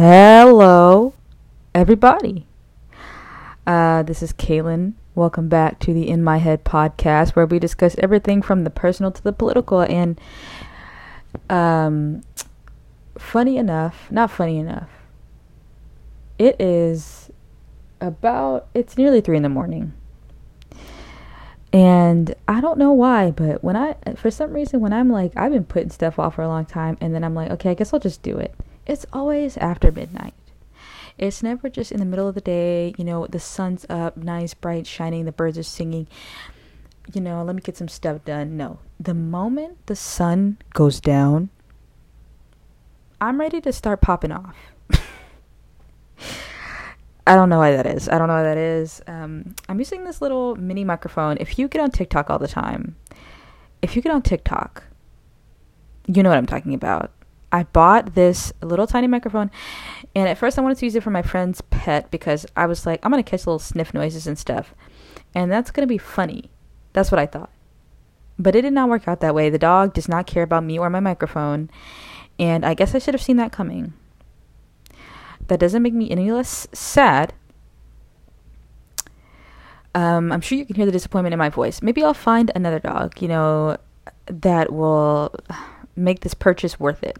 Hello, everybody. Uh, this is Kaylin. Welcome back to the In My Head podcast, where we discuss everything from the personal to the political. And um, funny enough, not funny enough, it is about, it's nearly three in the morning. And I don't know why, but when I, for some reason, when I'm like, I've been putting stuff off for a long time, and then I'm like, okay, I guess I'll just do it. It's always after midnight. It's never just in the middle of the day, you know, the sun's up, nice, bright, shining, the birds are singing. You know, let me get some stuff done. No. The moment the sun goes down, I'm ready to start popping off. I don't know why that is. I don't know why that is. Um, I'm using this little mini microphone. If you get on TikTok all the time, if you get on TikTok, you know what I'm talking about. I bought this little tiny microphone, and at first I wanted to use it for my friend's pet because I was like, I'm gonna catch little sniff noises and stuff, and that's gonna be funny. That's what I thought. But it did not work out that way. The dog does not care about me or my microphone, and I guess I should have seen that coming. That doesn't make me any less sad. Um, I'm sure you can hear the disappointment in my voice. Maybe I'll find another dog, you know, that will make this purchase worth it.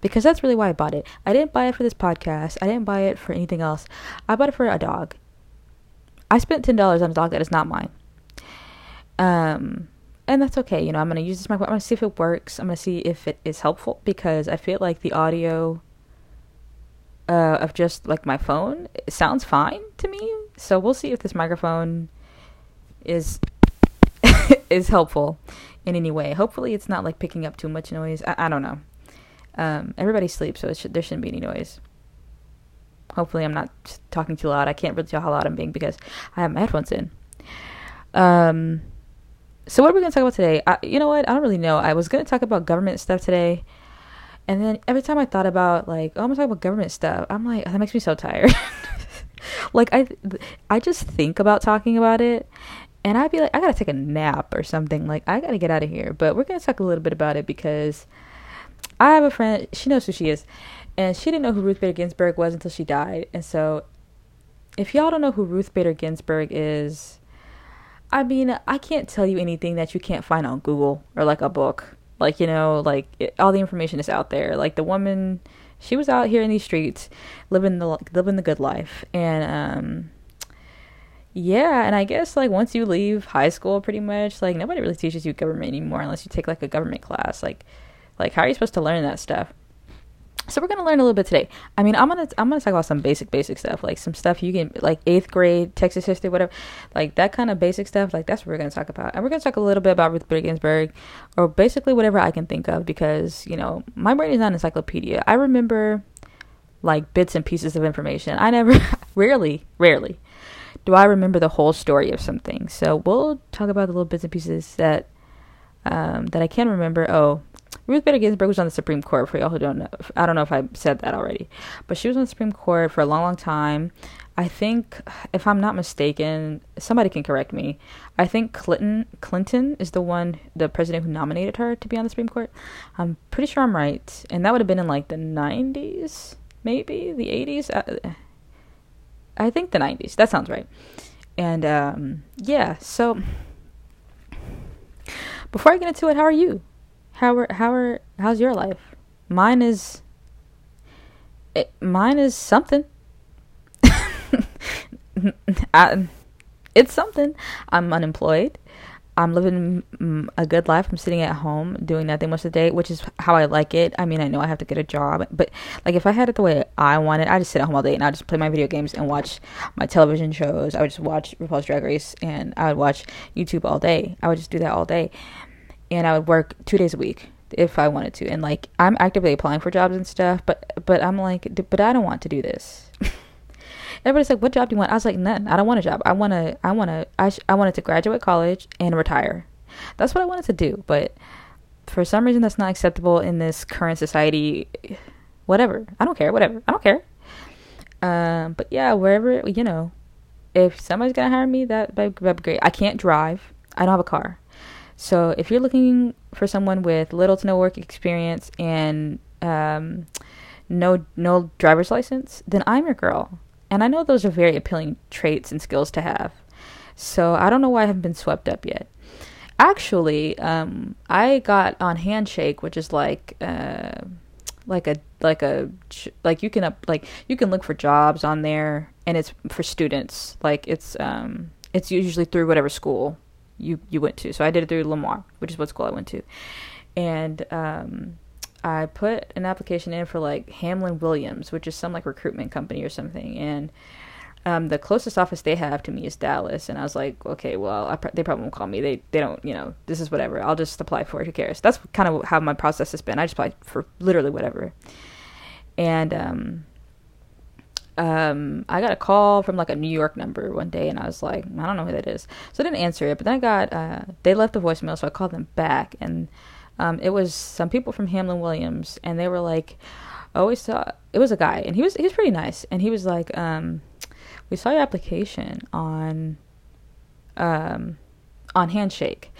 Because that's really why I bought it. I didn't buy it for this podcast. I didn't buy it for anything else. I bought it for a dog. I spent ten dollars on a dog that is not mine. Um, and that's okay. You know, I'm gonna use this microphone. I'm gonna see if it works. I'm gonna see if it is helpful because I feel like the audio uh, of just like my phone sounds fine to me. So we'll see if this microphone is is helpful in any way. Hopefully, it's not like picking up too much noise. I, I don't know. Um, everybody sleeps, so should, there shouldn't be any noise. Hopefully, I'm not talking too loud. I can't really tell how loud I'm being because I have my headphones in. Um, so what are we going to talk about today? I, you know what? I don't really know. I was going to talk about government stuff today. And then every time I thought about like, oh, I'm gonna talk about government stuff, I'm like, that makes me so tired. like I, I just think about talking about it, and I'd be like, I gotta take a nap or something. Like I gotta get out of here. But we're gonna talk a little bit about it because I have a friend. She knows who she is, and she didn't know who Ruth Bader Ginsburg was until she died. And so, if y'all don't know who Ruth Bader Ginsburg is, I mean, I can't tell you anything that you can't find on Google or like a book. Like, you know, like it, all the information is out there. Like the woman, she was out here in these streets living the living the good life. And um yeah, and I guess like once you leave high school pretty much, like nobody really teaches you government anymore unless you take like a government class. Like like how are you supposed to learn that stuff? So we're gonna learn a little bit today. I mean, I'm gonna I'm gonna talk about some basic basic stuff, like some stuff you can like eighth grade Texas history, whatever, like that kind of basic stuff. Like that's what we're gonna talk about, and we're gonna talk a little bit about Ruth Bader Ginsburg, or basically whatever I can think of, because you know my brain is not an encyclopedia. I remember like bits and pieces of information. I never, rarely, rarely do I remember the whole story of something. So we'll talk about the little bits and pieces that um, that I can remember. Oh, Ruth Bader Ginsburg was on the Supreme Court. For y'all who don't know, I don't know if I said that already, but she was on the Supreme Court for a long, long time. I think, if I'm not mistaken, somebody can correct me. I think Clinton Clinton is the one, the president who nominated her to be on the Supreme Court. I'm pretty sure I'm right, and that would have been in like the 90s, maybe the 80s. I, I think the 90s. That sounds right. And um, yeah, so before I get into it, how are you? How are how are how's your life? Mine is it, mine is something. I, it's something. I'm unemployed. I'm living a good life. I'm sitting at home doing nothing most of the day, which is how I like it. I mean, I know I have to get a job, but like if I had it the way I wanted, I just sit at home all day and I just play my video games and watch my television shows. I would just watch RuPaul's Drag Race and I would watch YouTube all day. I would just do that all day and I would work two days a week if I wanted to. And like I'm actively applying for jobs and stuff, but but I'm like, but I don't want to do this. Everybody's like, "What job do you want?" I was like, "None. I don't want a job. I want to. I want to. I sh- I wanted to graduate college and retire. That's what I wanted to do. But for some reason, that's not acceptable in this current society. Whatever. I don't care. Whatever. I don't care. Um. But yeah, wherever you know, if somebody's gonna hire me, that that'd be great. I can't drive. I don't have a car. So if you're looking for someone with little to no work experience and um, no no driver's license, then I'm your girl. And I know those are very appealing traits and skills to have. So I don't know why I haven't been swept up yet. Actually, um, I got on Handshake, which is like uh, like a like a like you can up like you can look for jobs on there, and it's for students. Like it's um it's usually through whatever school you you went to. So I did it through Lamar, which is what school I went to, and um I put an application in for like Hamlin Williams, which is some like recruitment company or something, and um, the closest office they have to me is Dallas, and I was like, okay, well, pr- they probably won't call me. They they don't, you know, this is whatever. I'll just apply for it. Who cares? That's kind of how my process has been. I just apply for literally whatever, and um, um, I got a call from like a New York number one day, and I was like, I don't know who that is, so I didn't answer it. But then I got uh, they left a voicemail, so I called them back, and um, it was some people from Hamlin Williams, and they were like, "Oh, we saw." It was a guy, and he was he was pretty nice, and he was like, um, "We saw your application on, um, on Handshake."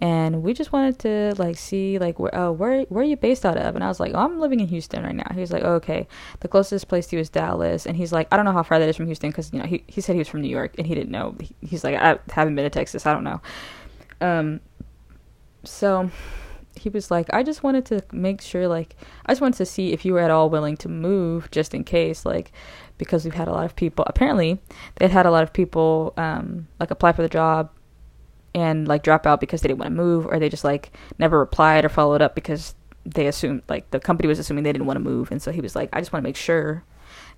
And we just wanted to like see like where oh where where are you based out of? And i was like oh, i'm living in houston right now. He was like oh, okay. The closest place to you is dallas. And he's like i don't know how far that is from houston because you know he, he said he was from new york and he didn't know. He, he's like i haven't been to texas. I don't know. Um so he was like, I just wanted to make sure, like, I just wanted to see if you were at all willing to move just in case, like, because we've had a lot of people, apparently, they'd had a lot of people, um, like, apply for the job and, like, drop out because they didn't want to move, or they just, like, never replied or followed up because they assumed, like, the company was assuming they didn't want to move. And so he was like, I just want to make sure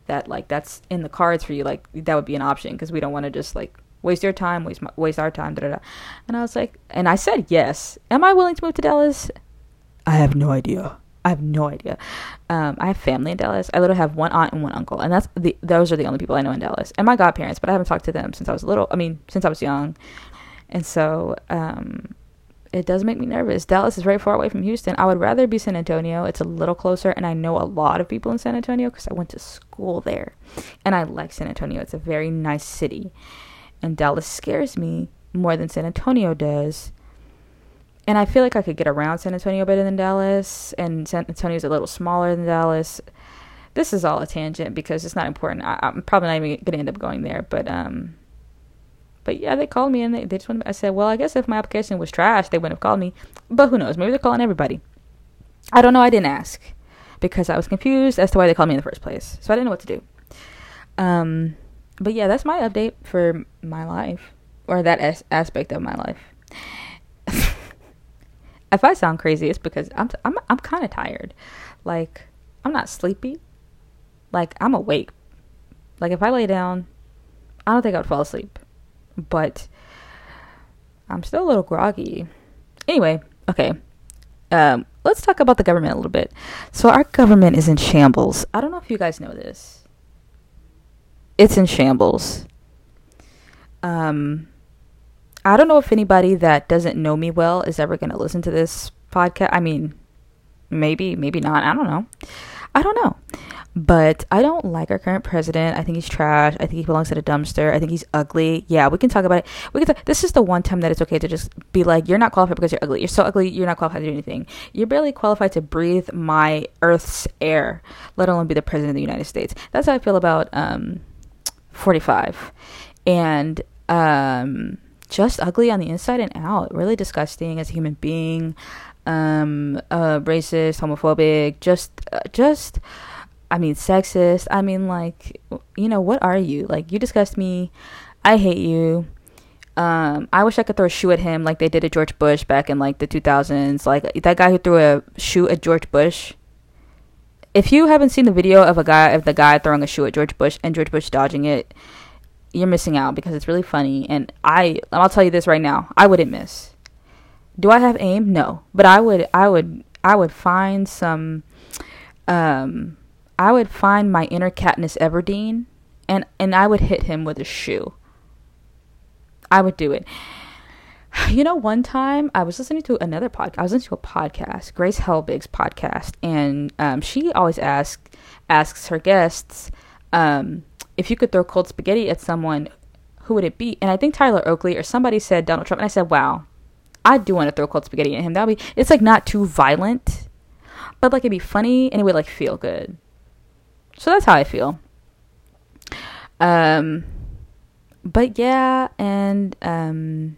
that, like, that's in the cards for you. Like, that would be an option because we don't want to just, like, waste your time, waste my, waste our time, da da da. And I was like, and I said yes. Am I willing to move to Dallas? I have no idea. I have no idea. Um, I have family in Dallas. I literally have one aunt and one uncle, and that's the those are the only people I know in Dallas. And my godparents, but I haven't talked to them since I was little. I mean, since I was young, and so um, it does make me nervous. Dallas is very far away from Houston. I would rather be San Antonio. It's a little closer, and I know a lot of people in San Antonio because I went to school there, and I like San Antonio. It's a very nice city and Dallas scares me more than San Antonio does. And I feel like I could get around San Antonio better than Dallas, and San Antonio is a little smaller than Dallas. This is all a tangent because it's not important. I, am probably not even going to end up going there, but um, but yeah, they called me and they, they just wanted. I said, well, I guess if my application was trash, they wouldn't have called me. But who knows? Maybe they're calling everybody. I don't know. I didn't ask because I was confused as to why they called me in the first place, so I didn't know what to do. Um, but yeah, that's my update for my life or that as- aspect of my life. if I sound crazy, it's because I'm t- I'm I'm kind of tired. Like I'm not sleepy. Like I'm awake. Like if I lay down, I don't think I would fall asleep. But I'm still a little groggy. Anyway, okay. Um, let's talk about the government a little bit. So our government is in shambles. I don't know if you guys know this it's in shambles. Um, I don't know if anybody that doesn't know me well is ever going to listen to this podcast. I mean, maybe, maybe not. I don't know. I don't know. But I don't like our current president. I think he's trash. I think he belongs to the dumpster. I think he's ugly. Yeah, we can talk about it. We can. Talk, this is the one time that it's okay to just be like, "You're not qualified because you're ugly. You're so ugly. You're not qualified to do anything. You're barely qualified to breathe my Earth's air, let alone be the president of the United States." That's how I feel about um, 45 and um, just ugly on the inside and out really disgusting as a human being um, uh, racist homophobic just uh, just i mean sexist i mean like you know what are you like you disgust me i hate you um, I wish I could throw a shoe at him like they did at George Bush back in like the 2000s. Like that guy who threw a shoe at George Bush if you haven't seen the video of a guy of the guy throwing a shoe at George Bush and George Bush dodging it, you're missing out because it's really funny. And I, I'll tell you this right now, I wouldn't miss. Do I have aim? No, but I would, I would, I would find some, um, I would find my inner Katniss Everdeen, and and I would hit him with a shoe. I would do it. You know, one time I was listening to another podcast. I was listening to a podcast, Grace Helbig's podcast, and um, she always asks asks her guests um, if you could throw cold spaghetti at someone, who would it be? And I think Tyler Oakley or somebody said Donald Trump, and I said, "Wow, I do want to throw cold spaghetti at him. That'd be it's like not too violent, but like it'd be funny and it would like feel good." So that's how I feel. Um, but yeah, and um,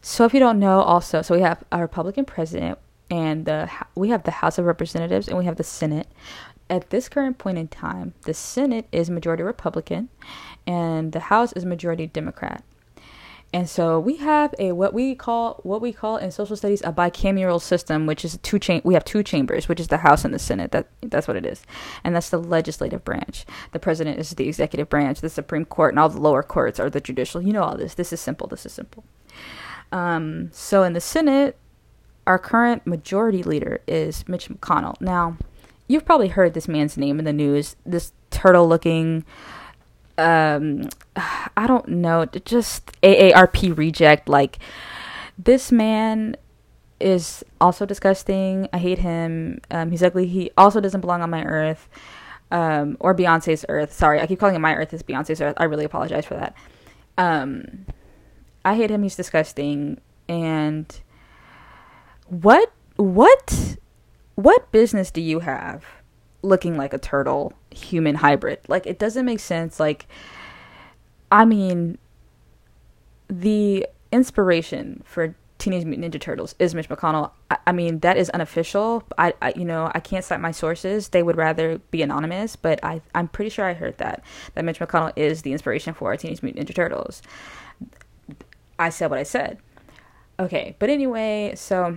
so if you don't know, also, so we have a Republican president, and the we have the House of Representatives, and we have the Senate. At this current point in time, the Senate is majority Republican, and the House is majority Democrat. And so we have a what we call what we call in social studies a bicameral system, which is two cha- we have two chambers, which is the House and the Senate. That that's what it is, and that's the legislative branch. The president is the executive branch. The Supreme Court and all the lower courts are the judicial. You know all this. This is simple. This is simple. Um, so in the Senate, our current majority leader is Mitch McConnell. Now, you've probably heard this man's name in the news. This turtle-looking um I don't know, just AARP reject like this man is also disgusting. I hate him. Um, he's ugly. He also doesn't belong on my earth. Um, or Beyonce's earth. Sorry, I keep calling it my earth. It's Beyonce's earth. I really apologize for that. Um, I hate him. He's disgusting. And what, what, what business do you have looking like a turtle human hybrid. Like it doesn't make sense. Like I mean the inspiration for Teenage Mutant Ninja Turtles is Mitch McConnell. I, I mean that is unofficial. I, I, you know I can't cite my sources. They would rather be anonymous, but I I'm pretty sure I heard that that Mitch McConnell is the inspiration for Teenage Mutant Ninja Turtles. I said what I said. Okay, but anyway, so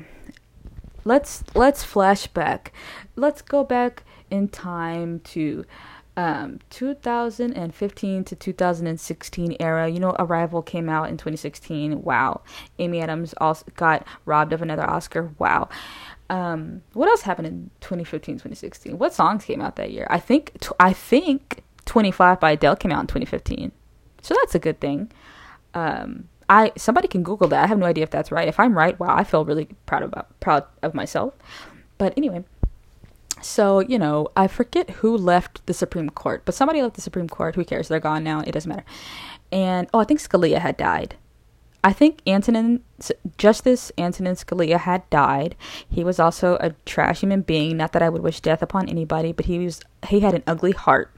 let's let's flashback. Let's go back in time to um, 2015 to 2016 era. You know, Arrival came out in 2016. Wow. Amy Adams also got robbed of another Oscar. Wow. Um, what else happened in 2015, 2016? What songs came out that year? I think I think 25 by Adele came out in 2015. So that's a good thing. Um, I somebody can Google that. I have no idea if that's right. If I'm right, wow, I feel really proud about proud of myself. But anyway, so, you know, I forget who left the Supreme Court, but somebody left the Supreme Court. Who cares? They're gone now. It doesn't matter. And, oh, I think Scalia had died. I think Antonin, Justice Antonin Scalia had died. He was also a trash human being. Not that I would wish death upon anybody, but he was, he had an ugly heart.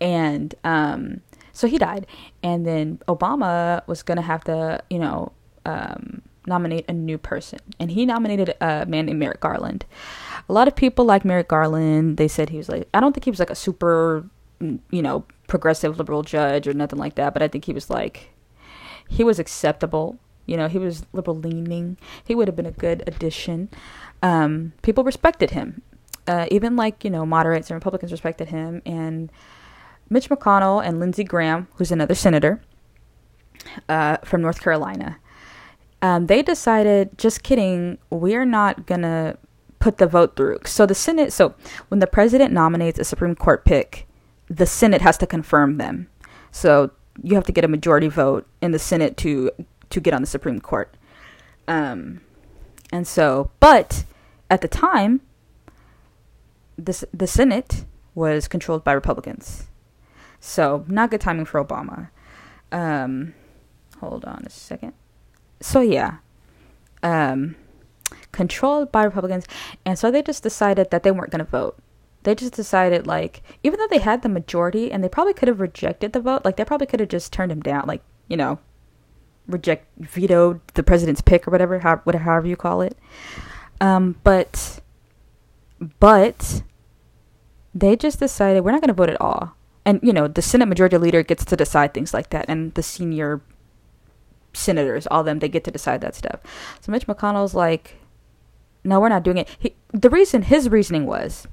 And, um, so he died. And then Obama was to have to, you know, um, nominate a new person. And he nominated a man named Merrick Garland a lot of people like Merrick Garland. They said he was like, I don't think he was like a super, you know, progressive liberal judge or nothing like that, but I think he was like, he was acceptable. You know, he was liberal leaning. He would have been a good addition. Um, people respected him. Uh, even like, you know, moderates and Republicans respected him. And Mitch McConnell and Lindsey Graham, who's another senator uh, from North Carolina, um, they decided, just kidding, we're not going to put the vote through. So the Senate, so when the president nominates a Supreme Court pick, the Senate has to confirm them. So you have to get a majority vote in the Senate to to get on the Supreme Court. Um, and so, but at the time, the the Senate was controlled by Republicans. So not good timing for Obama. Um, hold on a second. So yeah. Um, controlled by Republicans. And so they just decided that they weren't going to vote. They just decided, like, even though they had the majority and they probably could have rejected the vote, like, they probably could have just turned him down, like, you know, reject, vetoed the president's pick or whatever, how, whatever, however you call it. Um, but, but they just decided we're not going to vote at all. And, you know, the Senate majority leader gets to decide things like that, and the senior senators, all them, they get to decide that stuff. So Mitch McConnell's like, no, we're not doing it. He, the reason, his reasoning was,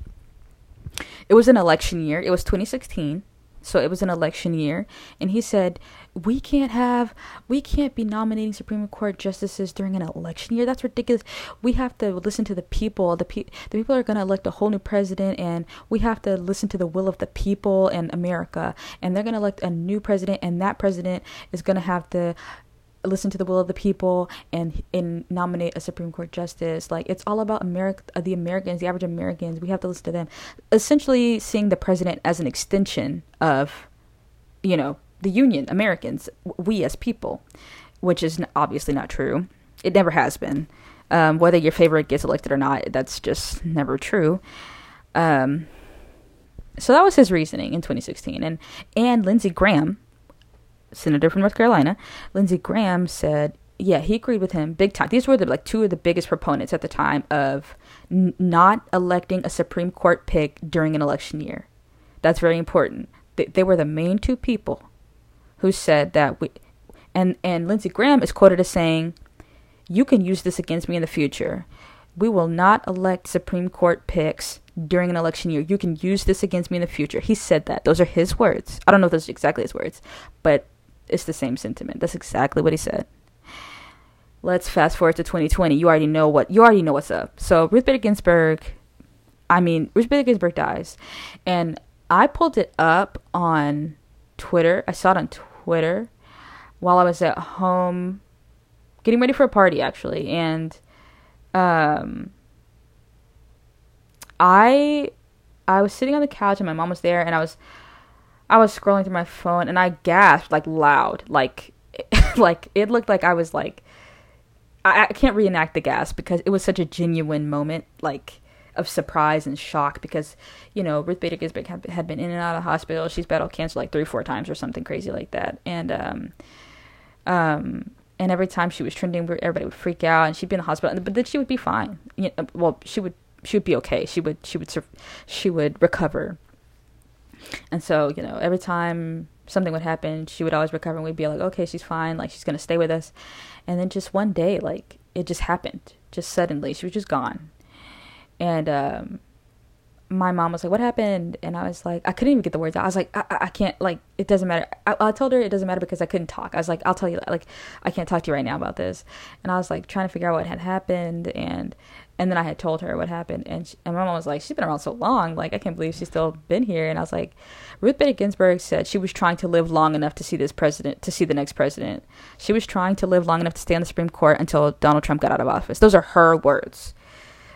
it was an election year. It was 2016. So it was an election year. And he said, we can't have, we can't be nominating Supreme Court justices during an election year. That's ridiculous. We have to listen to the people. The, pe- the people are going to elect a whole new president, and we have to listen to the will of the people in America. And they're going to elect a new president, and that president is going to have to listen to the will of the people and and nominate a Supreme Court justice. Like it's all about America, uh, the Americans, the average Americans. We have to listen to them. Essentially, seeing the president as an extension of, you know, the Union, Americans, we as people, which is obviously not true. It never has been. Um, whether your favorite gets elected or not, that's just never true. Um, so that was his reasoning in 2016. And and Lindsey Graham, senator from North Carolina, Lindsey Graham said, yeah, he agreed with him big time. These were the like two of the biggest proponents at the time of n- not electing a Supreme Court pick during an election year. That's very important. They, they were the main two people who said that we, and and Lindsey Graham is quoted as saying, "You can use this against me in the future. We will not elect Supreme Court picks during an election year. You can use this against me in the future." He said that. Those are his words. I don't know if those are exactly his words, but it's the same sentiment. That's exactly what he said let's fast forward to 2020. You already know what you already know what's up. So Ruth Bader Ginsburg, I mean Ruth Bader Ginsburg dies, and I pulled it up on Twitter. I saw it on Twitter while I was at home getting ready for a party actually, and um, I I was sitting on the couch and my mom was there, and I was I was scrolling through my phone and I gasped like loud, like like it looked like I was like I, I can't reenact the gas because it was such a genuine moment, like of surprise and shock because you know Ruth Bader Ginsburg had, had been in and out of hospital. She's battled cancer like three, four times or something crazy like that, and um, um, and every time she was trending, everybody would freak out, and she'd be in the hospital, but then she would be fine. You know, well, she would she would be okay. She would she would she would recover. And so you know, every time something would happen, she would always recover, and we'd be like, okay, she's fine, like she's gonna stay with us. And then just one day, like it just happened, just suddenly, she was just gone. And um, my mom was like, "What happened?" And I was like, I couldn't even get the words out. I was like, I, I can't, like, it doesn't matter. I, I, told her it doesn't matter because I couldn't talk. I was like, I'll tell you, like, I can't talk to you right now about this. And I was like trying to figure out what had happened, and and then I had told her what happened, and, she, and my mom was like, "She's been around so long, like I can't believe she's still been here." And I was like, Ruth Bader Ginsburg said she was trying to live long enough to see this president, to see the next president. She was trying to live long enough to stay on the Supreme Court until Donald Trump got out of office. Those are her words.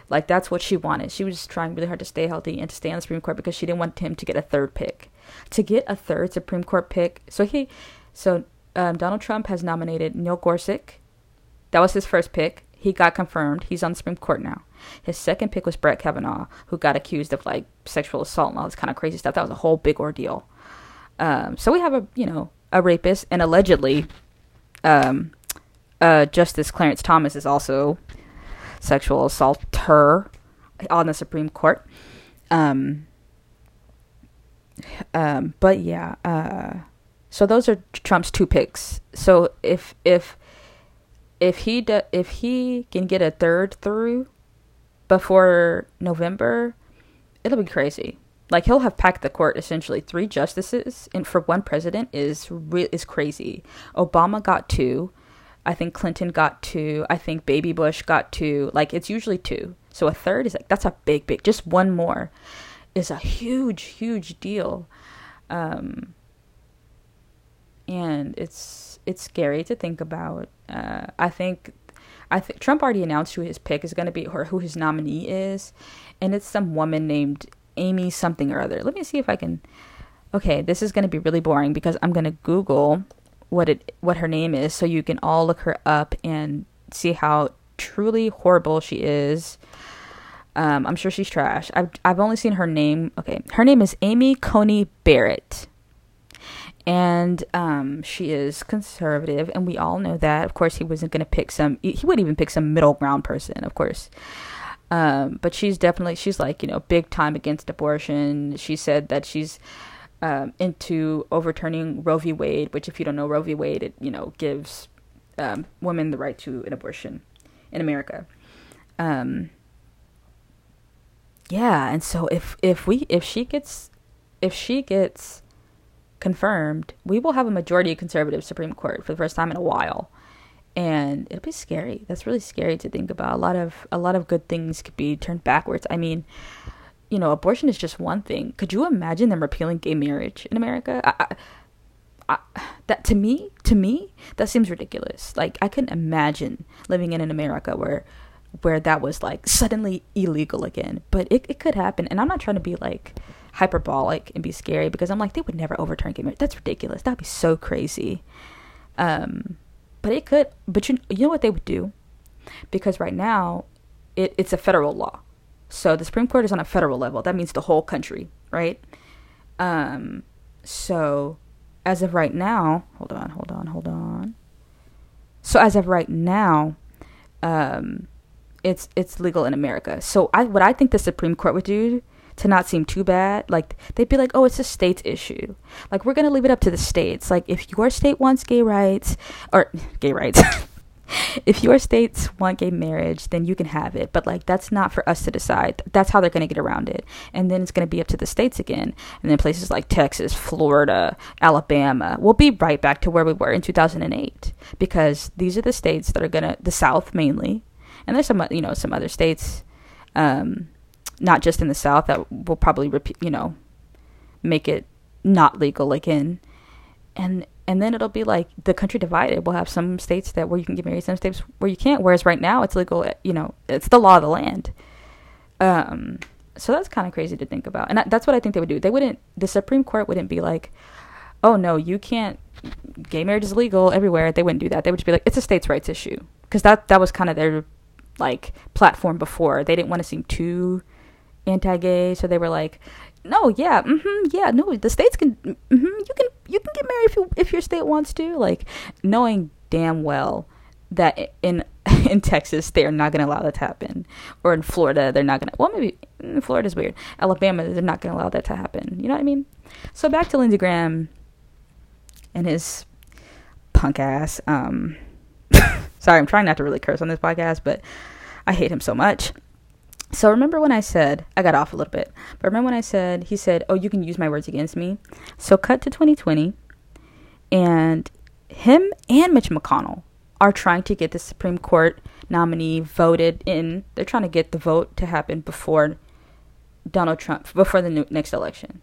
Like that's what she wanted. She was trying really hard to stay healthy and to stay on the Supreme Court because she didn't want him to get a third pick. To get a third Supreme Court pick, so he, so um, Donald Trump has nominated Neil Gorsuch. That was his first pick. He got confirmed. He's on the Supreme Court now. His second pick was Brett Kavanaugh, who got accused of like sexual assault and all this kind of crazy stuff. That was a whole big ordeal. Um, so we have a you know a rapist and allegedly, um, uh, Justice Clarence Thomas is also sexual assaulter on the Supreme Court. Um, um, but yeah, uh, so those are Trump's two picks. So if if if he do, if he can get a third through before November, it'll be crazy. Like he'll have packed the court essentially three justices, and for one president is re- is crazy. Obama got two, I think Clinton got two, I think Baby Bush got two. Like it's usually two, so a third is like that's a big, big. Just one more is a huge, huge deal, um, and it's it's scary to think about. Uh, I think I think Trump already announced who his pick is going to be or who his nominee is, and it's some woman named Amy something or other. Let me see if I can. Okay, this is going to be really boring because I'm going to Google what it what her name is so you can all look her up and see how truly horrible she is. Um, I'm sure she's trash. I've I've only seen her name. Okay, her name is Amy Coney Barrett and um, she is conservative, and we all know that. Of course, he wasn't going to pick some. He wouldn't even pick some middle ground person, of course. Um, but she's definitely she's like you know big time against abortion. She said that she's um, into overturning Roe v. Wade, which if you don't know Roe v. Wade, it you know gives um, women the right to an abortion in America. Um, yeah, and so if if we if she gets if she gets confirmed, we will have a majority conservative Supreme Court for the first time in a while. And it'll be scary. That's really scary to think about. A lot of a lot of good things could be turned backwards. I mean, you know, abortion is just one thing. Could you imagine them repealing gay marriage in America? I, I, I, that to me, to me, that seems ridiculous. Like I couldn't imagine living in an America where where that was like suddenly illegal again. But it, it could happen. And I'm not trying to be like hyperbolic and be scary because I'm like, they would never overturn gay marriage. That's ridiculous. That'd be so crazy. Um, but it could. But you, you know what they would do? Because right now, it, it's a federal law. So the Supreme Court is on a federal level. That means the whole country, right? Um, so as of right now, hold on, hold on, hold on. So as of right now, um, it's it's legal in America. So I what I think the Supreme Court would do to not seem too bad, like they'd be like, "Oh, it's a state's issue. Like we're gonna leave it up to the states. Like if your state wants gay rights or gay rights." if your states want gay marriage, then you can have it. But like that's not for us to decide. That's how they're going to get around it. And then it's going to be up to the states again. And then places like Texas, Florida, Alabama will be right back to where we were in 2008 because these are the states that are going to the South mainly. And there's some you know some other states um, not just in the South that will probably repeat, you know, make it not legal again. And and then it'll be like the country divided. We'll have some states that where you can get married, some states where you can't. Whereas right now it's legal. You know, it's the law of the land. Um, so that's kind of crazy to think about, and that's what I think they would do. They wouldn't. The Supreme Court wouldn't be like, "Oh no, you can't. Gay marriage is legal everywhere." They wouldn't do that. They would just be like, "It's a states' rights issue," because that that was kind of their like platform before. They didn't want to seem too anti-gay, so they were like, no, yeah, mm-hmm, yeah, no, the states can, mm-hmm, you can, you can get married if you, if your state wants to, like knowing damn well that in in Texas they are not going to allow that to happen, or in Florida they're not going to. Well, maybe mm, Florida's weird. Alabama they're not going to allow that to happen. You know what I mean? So back to Lindsey Graham and his punk ass. Um, sorry, I'm trying not to really curse on this podcast, but I hate him so much. So remember when I said I got off a little bit, but remember when I said he said, "Oh, you can use my words against me." So cut to 2020, and him and Mitch McConnell are trying to get the Supreme Court nominee voted in. They're trying to get the vote to happen before Donald Trump before the next election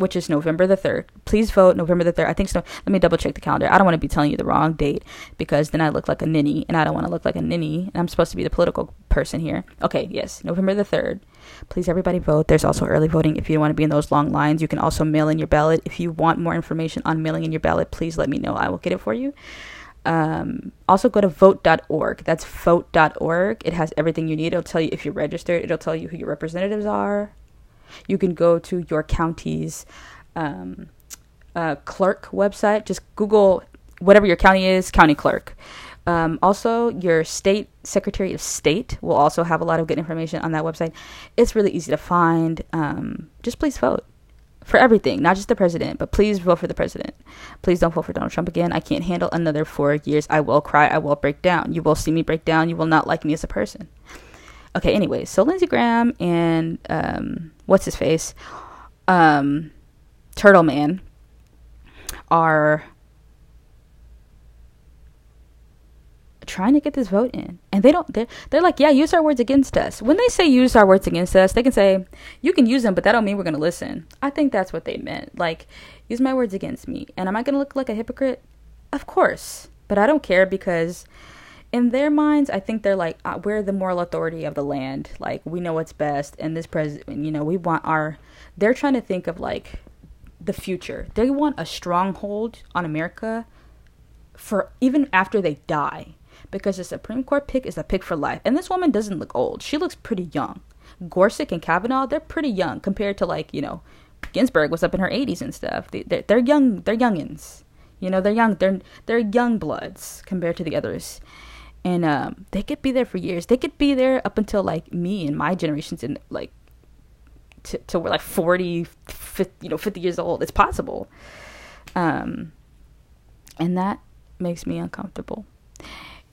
which is November the 3rd. Please vote November the 3rd. I think so. Let me double check the calendar. I don't want to be telling you the wrong date because then I look like a ninny and I don't want to look like a ninny. And I'm supposed to be the political person here. Okay, yes, November the 3rd. Please, everybody vote. There's also early voting if you don't want to be in those long lines. You can also mail in your ballot. If you want more information on mailing in your ballot, please let me know. I will get it for you. Um, also go to vote.org. That's vote.org. It has everything you need. It'll tell you if you're registered. It'll tell you who your representatives are you can go to your county's um, uh, clerk website. Just Google whatever your county is, county clerk. Um, also, your state secretary of state will also have a lot of good information on that website. It's really easy to find. Um, just please vote for everything, not just the president, but please vote for the president. Please don't vote for Donald Trump again. I can't handle another four years. I will cry. I will break down. You will see me break down. You will not like me as a person. Okay, anyways, so Lindsey Graham and um, what's his face, um, Turtle Man, are trying to get this vote in, and they don't. They're, they're like, yeah, use our words against us. When they say use our words against us, they can say you can use them, but that don't mean we're gonna listen. I think that's what they meant. Like, use my words against me, and am I gonna look like a hypocrite? Of course, but I don't care because in their minds, I think they're like, uh, we're the moral authority of the land. Like, we know what's best. And this president, you know, we want our. They're trying to think of like the future. They want a stronghold on America for even after they die. Because the Supreme Court pick is a pick for life. And this woman doesn't look old. She looks pretty young. Gorsuch and Kavanaugh, they're pretty young compared to like, you know, Ginsburg was up in her 80s and stuff. They, they're, they're young. They're youngins. You know, they're young. They're they're young bloods compared to the others and um, they could be there for years. They could be there up until like me and my generations in like till we're like 40, 50, you know, 50 years old. It's possible. Um, and that makes me uncomfortable.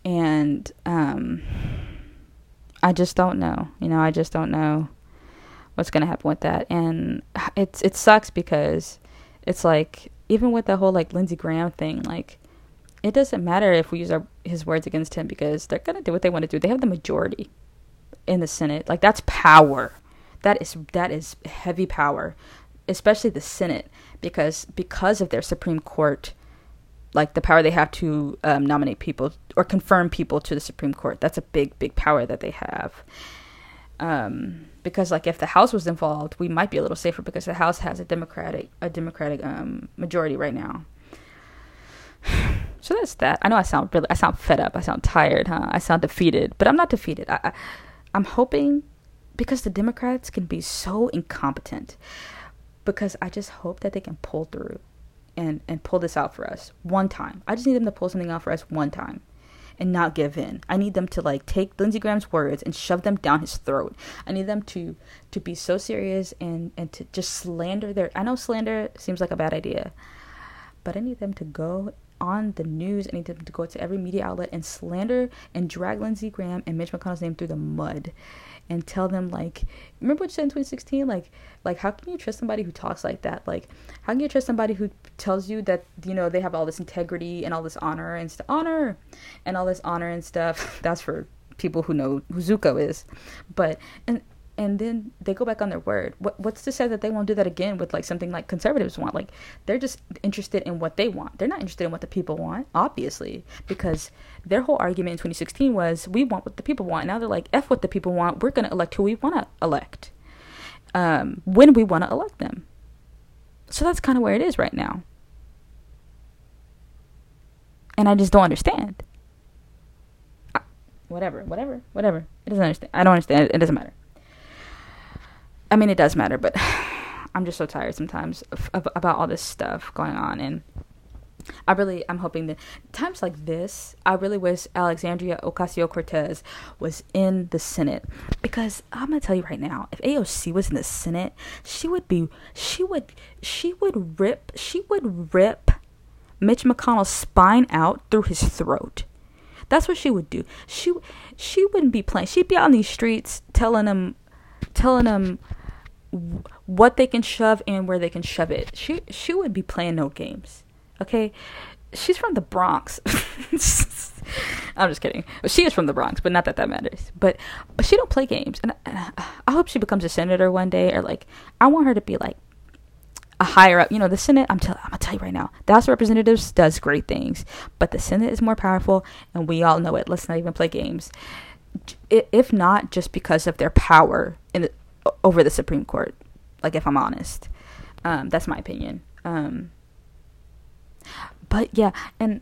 And um, I just don't know. You know, I just don't know what's going to happen with that. And it's it sucks because it's like even with the whole like Lindsey Graham thing, like it doesn't matter if we use our, his words against him because they're going to do what they want to do. They have the majority in the Senate. Like that's power. That is that is heavy power, especially the Senate because because of their Supreme Court like the power they have to um, nominate people or confirm people to the Supreme Court. That's a big, big power that they have. Um, because like if the House was involved, we might be a little safer because the House has a Democratic a Democratic um, majority right now. So that's that. I know I sound really, I sound fed up. I sound tired, huh? I sound defeated, but I'm not defeated. I, I, I'm hoping because the Democrats can be so incompetent. because I just hope that they can pull through and and pull this out for us one time. I just need them to pull something out for us one time and not give in. I need them to like take Lindsey Graham's words and shove them down his throat. I need them to to be so serious and and to just slander their I know slander seems like a bad idea. But I need them to go on the news. I need them to go to every media outlet and slander and drag Lindsey Graham and Mitch McConnell's name through the mud and tell them like remember what you said in 2016 like like how can you trust somebody who talks like that? Like how can you trust somebody who tells you that you know they have all this integrity and all this honor and st- honor and all this honor and stuff? That's for people who know who zuko is. But and and then they go back on their word. What, what's to say that they won't do that again with like something like conservatives want? Like they're just interested in what they want. They're not interested in what the people want, obviously, because their whole argument in 2016 was we want what the people want. Now they're like f what the people want. We're gonna elect who we want to elect, um, when we want to elect them. So that's kind of where it is right now, and I just don't understand. Whatever, whatever, whatever. It doesn't understand. I don't understand. It doesn't matter. I mean, it does matter, but I'm just so tired sometimes of, of, about all this stuff going on. And I really, I'm hoping that times like this, I really wish Alexandria Ocasio Cortez was in the Senate because I'm gonna tell you right now, if AOC was in the Senate, she would be, she would, she would rip, she would rip Mitch McConnell's spine out through his throat. That's what she would do. She, she wouldn't be playing. She'd be on these streets telling them, telling them what they can shove and where they can shove it. She she would be playing no games. Okay? She's from the Bronx. I'm just kidding. She is from the Bronx, but not that that matters. But, but she don't play games, and I, I hope she becomes a senator one day, or like I want her to be like a higher up. You know, the Senate. I'm telling. I'm gonna tell you right now. The House of Representatives does great things, but the Senate is more powerful, and we all know it. Let's not even play games. If not, just because of their power in the, over the Supreme Court. Like, if I'm honest, um, that's my opinion. Um, but yeah, and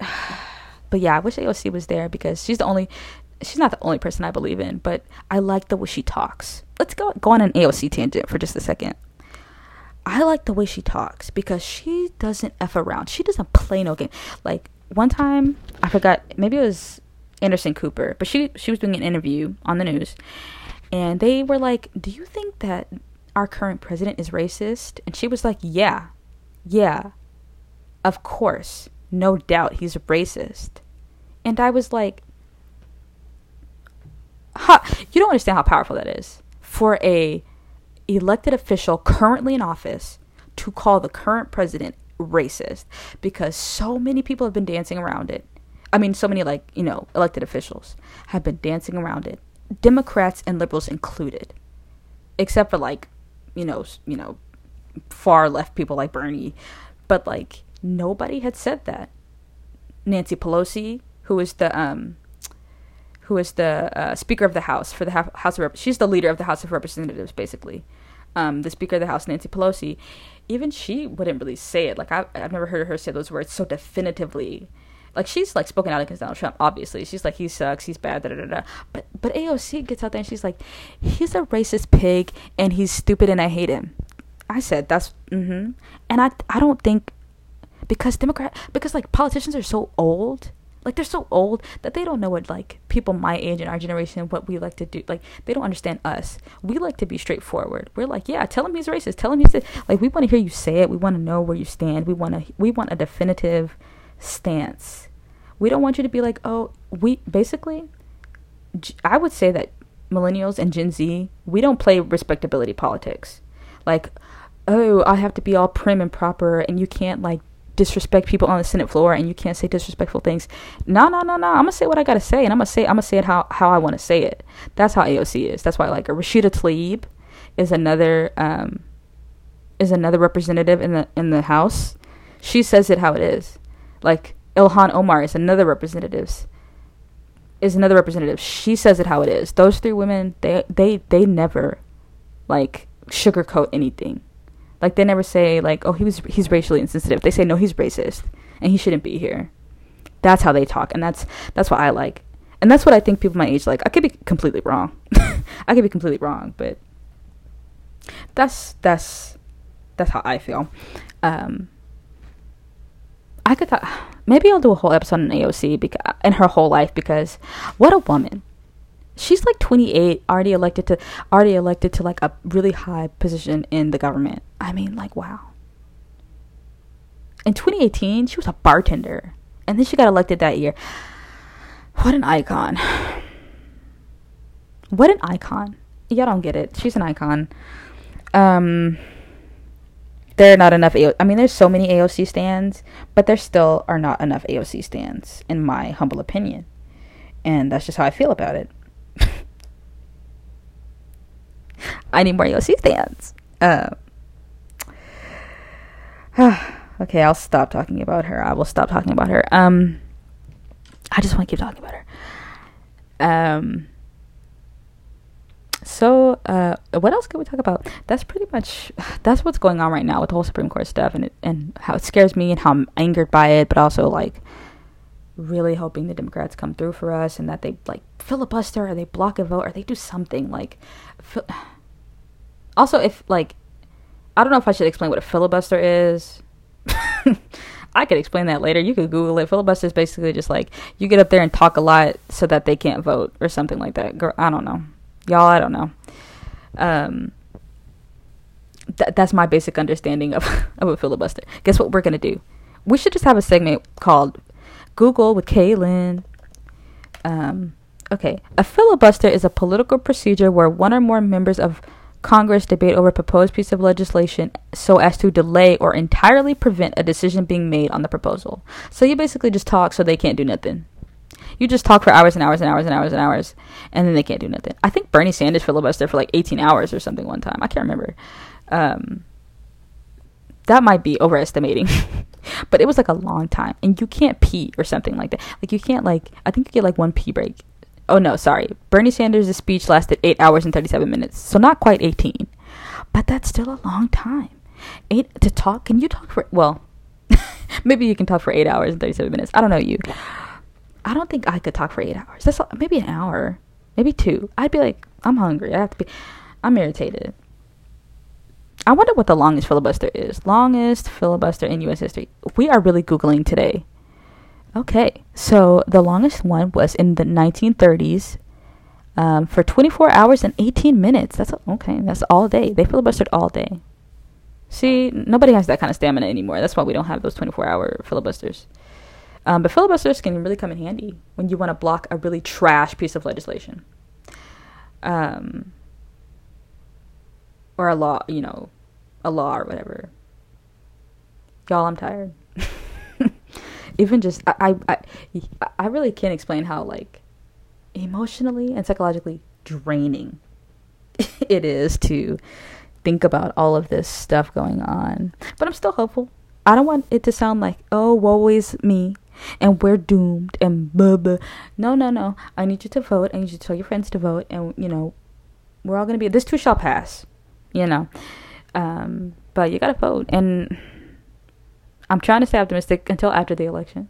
but yeah, I wish AOC was there because she's the only. She's not the only person I believe in, but I like the way she talks. Let's go go on an AOC tangent for just a second. I like the way she talks because she doesn't f around. She doesn't play no game. Like one time, I forgot. Maybe it was Anderson Cooper, but she she was doing an interview on the news, and they were like, Do you think that our current president is racist? And she was like, Yeah, yeah, of course, no doubt he's a racist. And I was like, ha, You don't understand how powerful that is for a elected official currently in office to call the current president racist because so many people have been dancing around it. I mean, so many, like, you know, elected officials have been dancing around it Democrats and liberals included, except for like, you know, you know, far left people like Bernie, but like nobody had said that. Nancy Pelosi, who is the um, who is the uh, Speaker of the House for the House of Rep- she's the leader of the House of Representatives, basically. Um, the Speaker of the House, Nancy Pelosi, even she wouldn't really say it. Like I, I've never heard her say those words so definitively like she's like spoken out against Donald Trump. Obviously, she's like he sucks, he's bad, da da da. But but AOC gets out there and she's like, he's a racist pig and he's stupid and I hate him. I said that's mm-hmm, and I I don't think because Democrat because like politicians are so old. Like they're so old that they don't know what like people my age and our generation what we like to do. Like they don't understand us. We like to be straightforward. We're like, yeah, tell him he's racist. Tell him he's like we want to hear you say it. We want to know where you stand. We want to we want a definitive stance. We don't want you to be like, oh, we basically, I would say that millennials and Gen Z, we don't play respectability politics. Like, oh, I have to be all prim and proper, and you can't like disrespect people on the Senate floor, and you can't say disrespectful things. No, no, no, no. I'm gonna say what I gotta say, and I'm gonna say I'm gonna say it how how I want to say it. That's how AOC is. That's why I like her. Rashida Tlaib is another um is another representative in the in the House. She says it how it is. Like Ilhan Omar is another representative. Is another representative. She says it how it is. Those three women, they they they never like sugarcoat anything. Like they never say like, "Oh, he was he's racially insensitive." They say, "No, he's racist and he shouldn't be here." That's how they talk, and that's that's what I like. And that's what I think people my age like. I could be completely wrong. I could be completely wrong, but that's that's That's how I feel. Um, I could. Maybe I'll do a whole episode on AOC because in her whole life because what a woman. She's like 28, already elected to already elected to like a really high position in the government. I mean, like wow. In 2018, she was a bartender, and then she got elected that year. What an icon. What an icon. Y'all don't get it. She's an icon. Um there are not enough AO- I mean there's so many AOC stands, but there still are not enough AOC stands in my humble opinion. And that's just how I feel about it. I need more AOC stands. Uh, okay, I'll stop talking about her. I will stop talking about her. Um I just want to keep talking about her. Um so uh, what else can we talk about that's pretty much that's what's going on right now with the whole supreme court stuff and it, and how it scares me and how i'm angered by it but also like really hoping the democrats come through for us and that they like filibuster or they block a vote or they do something like also if like i don't know if i should explain what a filibuster is I could explain that later. You could Google it. Filibuster is basically just like you get up there and talk a lot so that they can't vote or something like that. Girl, I don't know y'all i don't know. Um th- that's my basic understanding of, of a filibuster. Guess what we're gonna do? We should just have a segment called google with kaylin. Um okay. A filibuster is a political procedure where one or more members of Congress debate over a proposed piece of legislation so as to delay or entirely prevent a decision being made on the proposal. So you basically just talk so they can't do nothing. You just talk for hours and hours and hours and hours and hours, and then they can't do nothing. I think Bernie Sanders filibustered for like 18 hours or something one time. I can't remember. Um, that might be overestimating, but it was like a long time, and you can't pee or something like that. Like you can't like I think you get like one pee break. Oh no, sorry. Bernie Sanders' speech lasted eight hours and 37 minutes, so not quite 18, but that's still a long time. Eight to talk. Can you talk for well? maybe you can talk for eight hours and 37 minutes. I don't know you. I don't think I could talk for eight hours. That's maybe an hour, maybe two. I'd be like, I'm hungry. I have to be. I'm irritated. I wonder what the longest filibuster is. Longest filibuster in U.S. history. We are really googling today. Okay, so the longest one was in the 1930s, um, for 24 hours and 18 minutes. That's okay. That's all day. They filibustered all day. See, nobody has that kind of stamina anymore. That's why we don't have those 24 hour filibusters. Um, but filibusters can really come in handy when you want to block a really trash piece of legislation. Um, or a law, you know, a law or whatever. Y'all, I'm tired. Even just, I, I, I, I really can't explain how, like, emotionally and psychologically draining it is to think about all of this stuff going on. But I'm still hopeful. I don't want it to sound like, oh, woe is me and we're doomed and blah blah. No, no, no. I need you to vote. I need you to tell your friends to vote, and you know, we're all gonna be. This too shall pass. You know, um, but you gotta vote, and I'm trying to stay optimistic until after the election.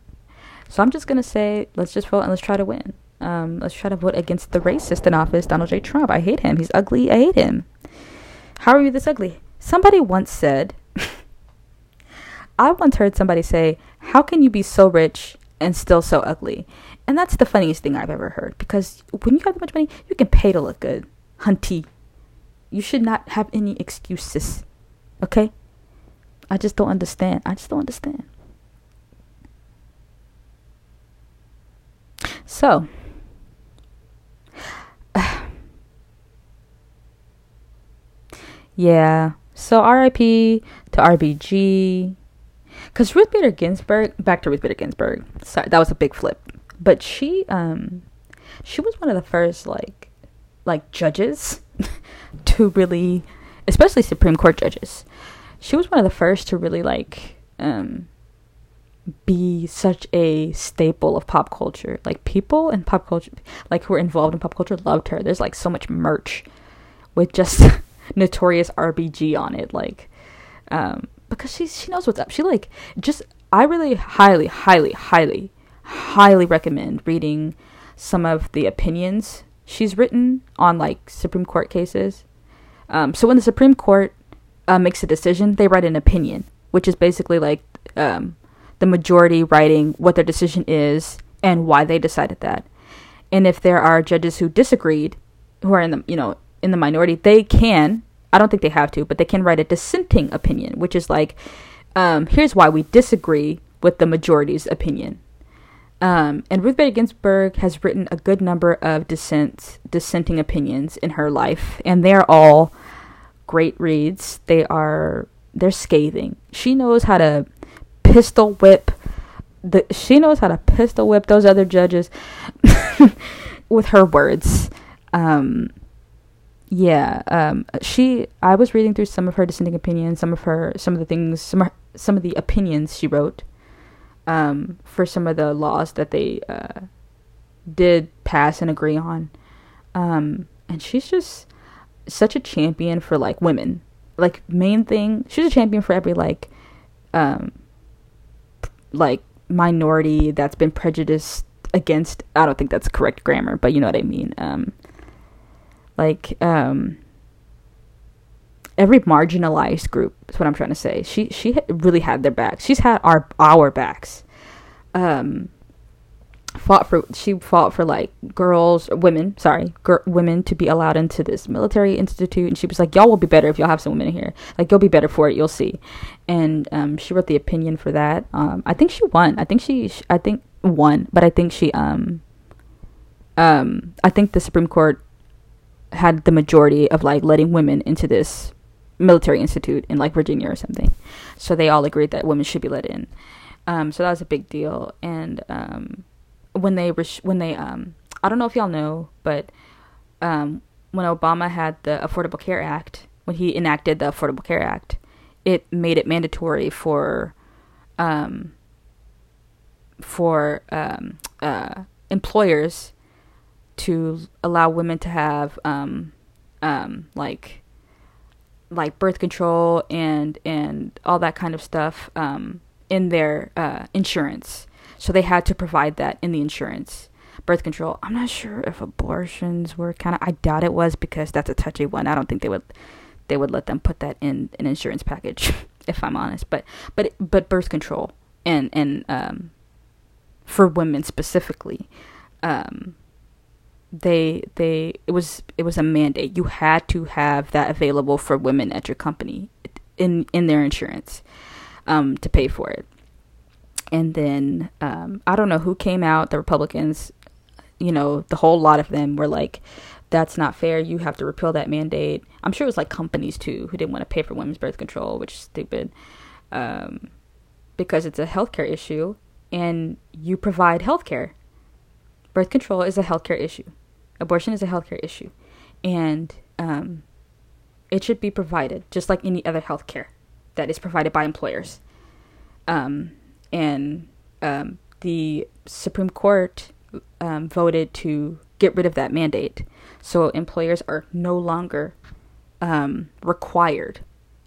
So I'm just gonna say, let's just vote and let's try to win. Um, let's try to vote against the racist in office, Donald J. Trump. I hate him. He's ugly. I hate him. How are you this ugly? Somebody once said I once heard somebody say, How can you be so rich and still so ugly? And that's the funniest thing I've ever heard because when you have that much money, you can pay to look good. Hunty. You should not have any excuses. Okay? I just don't understand. I just don't understand. So, yeah. So RIP to RBG. Because Ruth Bader Ginsburg, back to Ruth Bader Ginsburg. Sorry, that was a big flip. But she, um, she was one of the first like, like judges to really, especially Supreme Court judges. She was one of the first to really like, um, be such a staple of pop culture. Like people in pop culture, like who were involved in pop culture, loved her. There's like so much merch with just notorious RBG on it. Like, um, because she she knows what's up. She like just I really highly highly highly highly recommend reading some of the opinions she's written on like Supreme Court cases. Um, so when the Supreme Court uh, makes a decision, they write an opinion, which is basically like um, the majority writing what their decision is and why they decided that. And if there are judges who disagreed, who are in the you know in the minority, they can. I don't think they have to, but they can write a dissenting opinion, which is like, um, here's why we disagree with the majority's opinion. Um, and Ruth Bader Ginsburg has written a good number of dissent, dissenting opinions in her life, and they're all great reads. They are they're scathing. She knows how to pistol whip the she knows how to pistol whip those other judges with her words. Um, yeah, um, she. I was reading through some of her dissenting opinions, some of her, some of the things, some some of the opinions she wrote, um, for some of the laws that they uh, did pass and agree on, um, and she's just such a champion for like women. Like main thing, she's a champion for every like, um, like minority that's been prejudiced against. I don't think that's correct grammar, but you know what I mean. Um, like um, every marginalized group is what I'm trying to say. She she really had their backs. She's had our our backs. Um, fought for she fought for like girls women sorry gr- women to be allowed into this military institute. And she was like y'all will be better if y'all have some women in here. Like you'll be better for it. You'll see. And um, she wrote the opinion for that. Um, i think she won. I think she, i think won. But i think she um um i think the supreme court had the majority of like letting women into this military institute in like virginia or something. So they all agreed that women should be let in. Um so that was a big deal. And um when they when they um I don't know if y'all know, but um when Obama had the Affordable Care Act, when he enacted the Affordable Care Act, it made it mandatory for um for um uh employers to allow women to have um um like like birth control and and all that kind of stuff um in their uh insurance so they had to provide that in the insurance. Birth control. I'm not sure if abortions were kind of. I doubt it was because that's a touchy one. I don't think they would they would let them put that in an insurance package, if I'm honest. But but but birth control and and um, for women specifically, um, they they it was it was a mandate. You had to have that available for women at your company in in their insurance um, to pay for it and then um, I don't know who came out. The Republicans, you know, the whole lot of them were like, "That's not fair. You have to repeal that mandate." I'm sure it was like companies too who didn't want to pay for women's birth control, which is stupid, um, because it's a healthcare issue, and you provide healthcare. Birth control is a healthcare issue. Abortion is a healthcare issue, and um, it should be provided just like any other healthcare that is provided by employers. Um, and um, the Supreme Court um, voted to get rid of that mandate. So employers are no longer um, required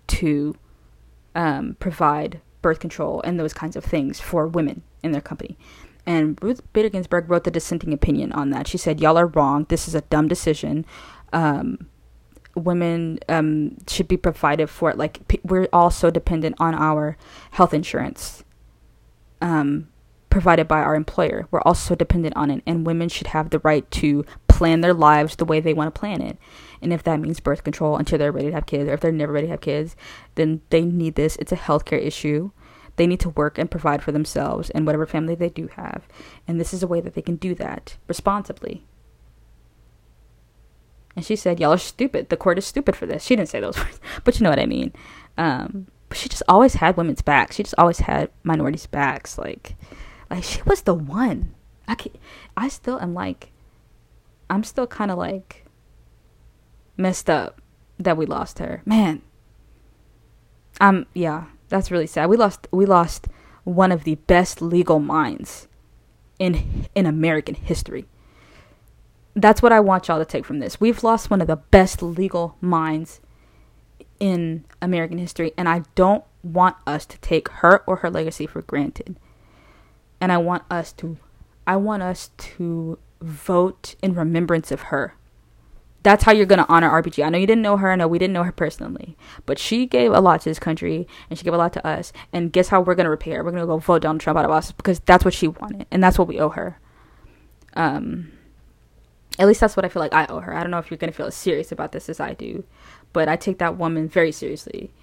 to um, provide birth control and those kinds of things for women in their company. And Ruth Bader Ginsburg wrote the dissenting opinion on that. She said, "Y'all are wrong. This is a dumb decision. Um, women um, should be provided for it. Like p- we're all so dependent on our health insurance um, provided by our employer. We're also dependent on it, and women should have the right to plan their lives the way they want to plan it. And if that means birth control until they're ready to have kids, or if they're never ready to have kids, then they need this. It's a healthcare issue. They need to work and provide for themselves and whatever family they do have. And this is a way that they can do that responsibly. And she said, Y'all are stupid. The court is stupid for this. She didn't say those words, but you know what I mean. Um, but she just always had women's backs. She just always had minorities' backs. Like, like she was the one. I can, I still am like, I'm still kind of like messed up that we lost her. Man, um, yeah, that's really sad. We lost, we lost one of the best legal minds in in American history. That's what I want y'all to take from this. We've lost one of the best legal minds in American history, and I don't want us to take her or her legacy for granted. And I want us to I want us to vote in remembrance of her that's how you're gonna honor RBG. I know you didn't know her. I know we didn't know her personally, but she gave a lot to this country and she gave a lot to us. And guess how we're gonna repay her? We're gonna go vote Donald Trump out of office because that's what she wanted and that's what we owe her. Um, at least that's what I feel like I owe her. I don't know if you're gonna feel as serious about this as I do, but I take that woman very seriously,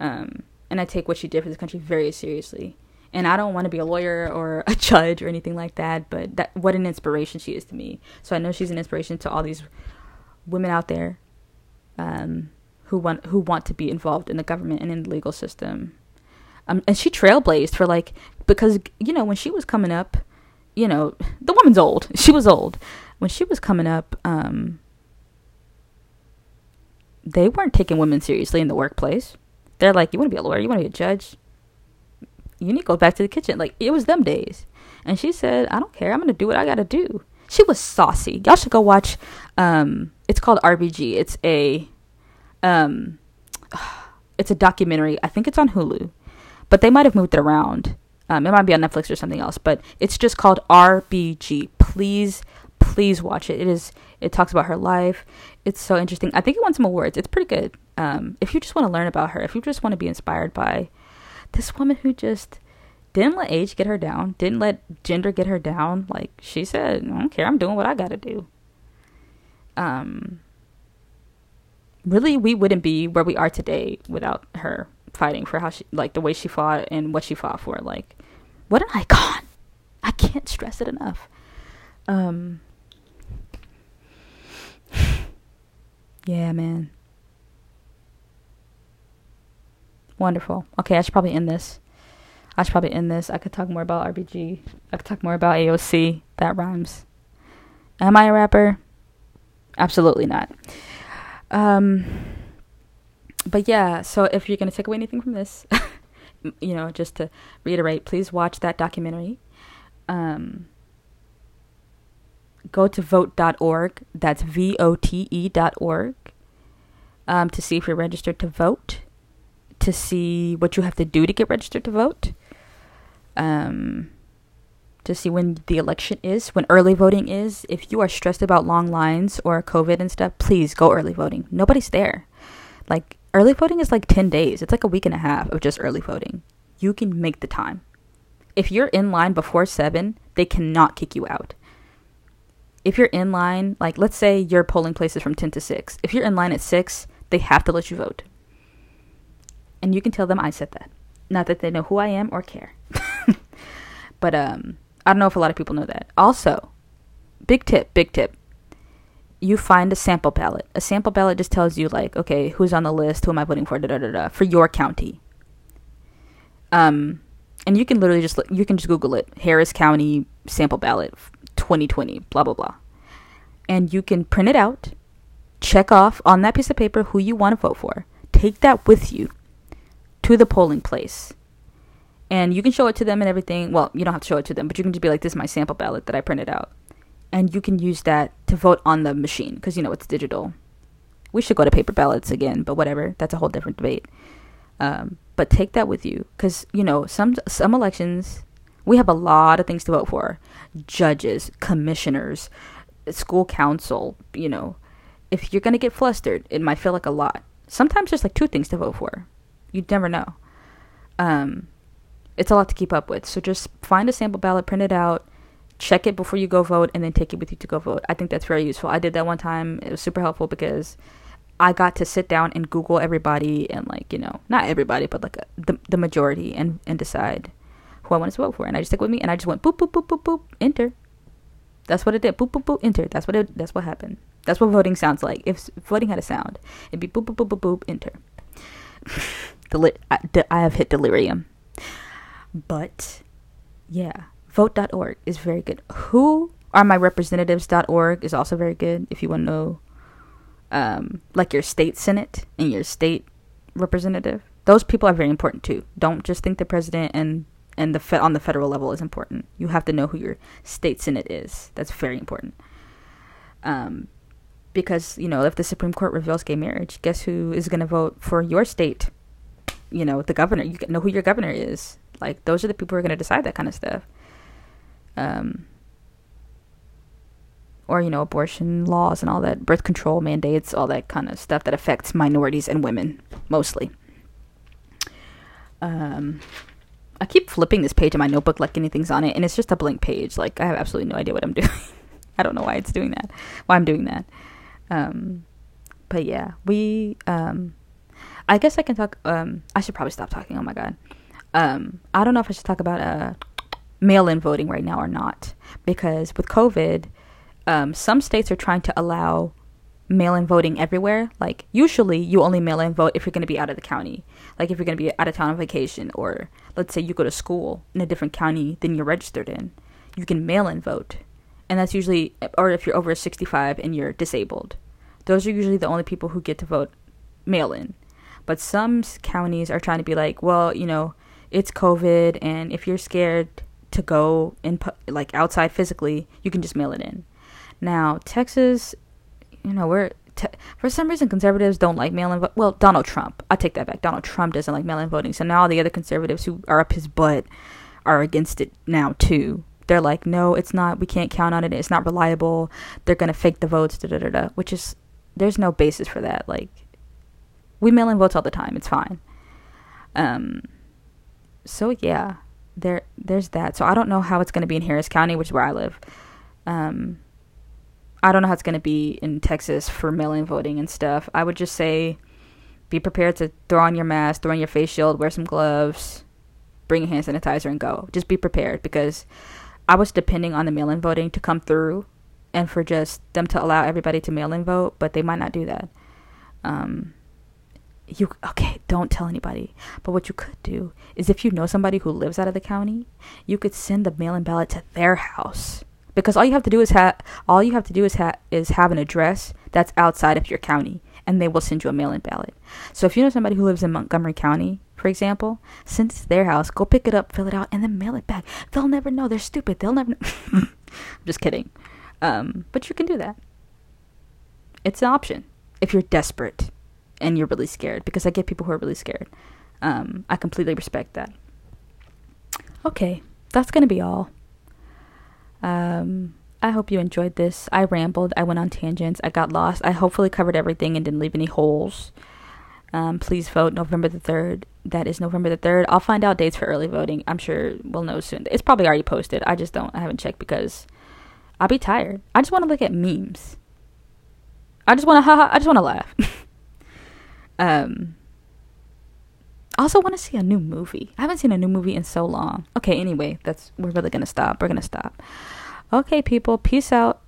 um, and I take what she did for this country very seriously. And I don't want to be a lawyer or a judge or anything like that, but that what an inspiration she is to me. So I know she's an inspiration to all these women out there um, who want who want to be involved in the government and in the legal system. Um, and she trailblazed for like because you know when she was coming up, you know the woman's old. She was old when she was coming up. Um, they weren't taking women seriously in the workplace. They're like, you want to be a lawyer, you want to be a judge, you need to go back to the kitchen. Like it was them days. And she said, I don't care. I'm gonna do what I gotta do. She was saucy. Y'all should go watch. Um, it's called RBG. It's a, um, it's a documentary. I think it's on Hulu, but they might have moved it around. Um, it might be on Netflix or something else, but it's just called RBG. Please, please watch it. It is. It talks about her life. It's so interesting. I think it won some awards. It's pretty good. Um, if you just want to learn about her, if you just want to be inspired by this woman who just didn't let age get her down, didn't let gender get her down. Like she said, I don't care, I'm doing what I gotta do. Um really we wouldn't be where we are today without her fighting for how she like the way she fought and what she fought for. Like what an icon. I can't stress it enough. Um Yeah, man. Wonderful. Okay, I should probably end this. I should probably end this. I could talk more about RBG. I could talk more about AOC. That rhymes. Am I a rapper? Absolutely not. Um, but yeah, so if you're going to take away anything from this, you know, just to reiterate, please watch that documentary. Um, go to vote.org. That's V O T E.org um, to see if you're registered to vote to see what you have to do to get registered to vote. Um, to see when the election is, when early voting is. If you are stressed about long lines or COVID and stuff, please go early voting. Nobody's there. Like, early voting is like 10 days, it's like a week and a half of just early voting. You can make the time. If you're in line before 7, they cannot kick you out. If you're in line, like, let's say your polling place is from 10 to 6. If you're in line at 6, they have to let you vote and you can tell them I said that. Not that they know who I am or care. but um I don't know if a lot of people know that. Also, big tip, big tip. You find a sample ballot. A sample ballot just tells you like, okay, who's on the list, who am I voting for, da da da da, for your county. Um, and you can literally just you can just Google it, Harris County sample ballot, 2020, blah blah blah, and you can print it out, check off on that piece of paper who you want to vote for, take that with you, to the polling place. And you can show it to them and everything. Well, you don't have to show it to them, but you can just be like, this is my sample ballot that I printed out. And you can use that to vote on the machine because, you know, it's digital. We should go to paper ballots again, but whatever. That's a whole different debate. Um, but take that with you because, you know, some, some elections, we have a lot of things to vote for judges, commissioners, school council, you know. If you're going to get flustered, it might feel like a lot. Sometimes there's like two things to vote for you'd never know. Um, it's a lot to keep up with. So just find a sample ballot, print it out, check it before you go vote, and then take it with you to go vote. I think that's very useful. I did that one time. It was super helpful because I got to sit down and Google everybody and like you know not everybody, but like uh, the the majority and and decide who I wanted to vote for. And I just took with me, and I just went boop boop boop boop boop enter. That's what it did. Boop boop boop enter. That's what it. That's what happened. That's what voting sounds like. If voting had a sound, it'd be boop boop boop boop boop enter. Deli- I, I have hit delirium. But yeah, vote.org is very good. Who are my representatives.org is also very good if you want to know um, like your state senate and your state representative. Those people are very important too. Don't just think the president and and the fe- on the federal level is important. You have to know who your state senate is. That's very important. Um, because you know if the Supreme Court reveals gay marriage, guess who is going to vote for your state you know the governor you know who your governor is like those are the people who are going to decide that kind of stuff. Um or you know abortion laws and all that birth control mandates all that kind of stuff that affects minorities and women mostly. Um i keep flipping this page in my notebook like anything's on it and it's just a blank page. Like i have absolutely no idea what i'm doing. I don't know why it's doing that why i'm doing that. Um but yeah we um i guess i can talk um i should probably stop talking oh my god um i don't know if i should talk about uh mail-in voting right now or not because with covid um, some states are trying to allow mail-in voting everywhere. Like usually, you only mail-in vote if you're going to be out of the county. Like if you're going to be out of town on vacation, or let's say you go to school in a different county than you're registered in, you can mail-in vote, and that's usually, or if you're over 65 and you're disabled, those are usually the only people who get to vote mail-in. But some counties are trying to be like, well, you know, it's COVID, and if you're scared to go in like outside physically, you can just mail it in. Now, Texas, you know, we're te- for some reason conservatives don't like mail-in. Well, Donald Trump. I take that back. Donald Trump doesn't like mail-in voting. So now all the other conservatives who are up his butt are against it now too. They're like, no, it's not. We can't count on it. It's not reliable. They're gonna fake the votes. Da da da da. Which is there's no basis for that. Like, we mail in votes all the time. It's fine. Um. So yeah, there there's that. So I don't know how it's gonna be in Harris County, which is where I live. Um I don't know how it's going to be in Texas for mail-in voting and stuff. I would just say be prepared to throw on your mask, throw on your face shield, wear some gloves, bring a hand sanitizer and go. Just be prepared because I was depending on the mail-in voting to come through and for just them to allow everybody to mail-in vote, but they might not do that. Um you okay, don't tell anybody. But what you could do is if you know somebody who lives out of the county, you could send the mail-in ballot to their house. Because all you have to do is have all you have to do is is have an address that's outside of your county and they will send you a mail-in ballot. So if you know somebody who lives in montgomery county for example send it to their house go pick it up fill it out and then mail it back. They'll never know. They're stupid. They'll never know. i'm just kidding. Um, but you can do that. It's an option if you're desperate and you're really scared because i get people who are really scared um, i completely respect that okay that's gonna be all um, I hope you enjoyed this. I rambled. I went on tangents. I got lost. I hopefully covered everything and didn't leave any holes. Um, please vote November the 3rd. That is November the 3rd. I'll find out dates for early voting. I'm sure we'll know soon. It's probably already posted. I just don't, I haven't checked because I'll be tired. I just want to look at memes. I just want to, haha, I just want to laugh. um, I also want to see a new movie. I haven't seen a new movie in so long. Okay, anyway, that's we're really gonna stop. We're gonna stop. Okay, people, peace out.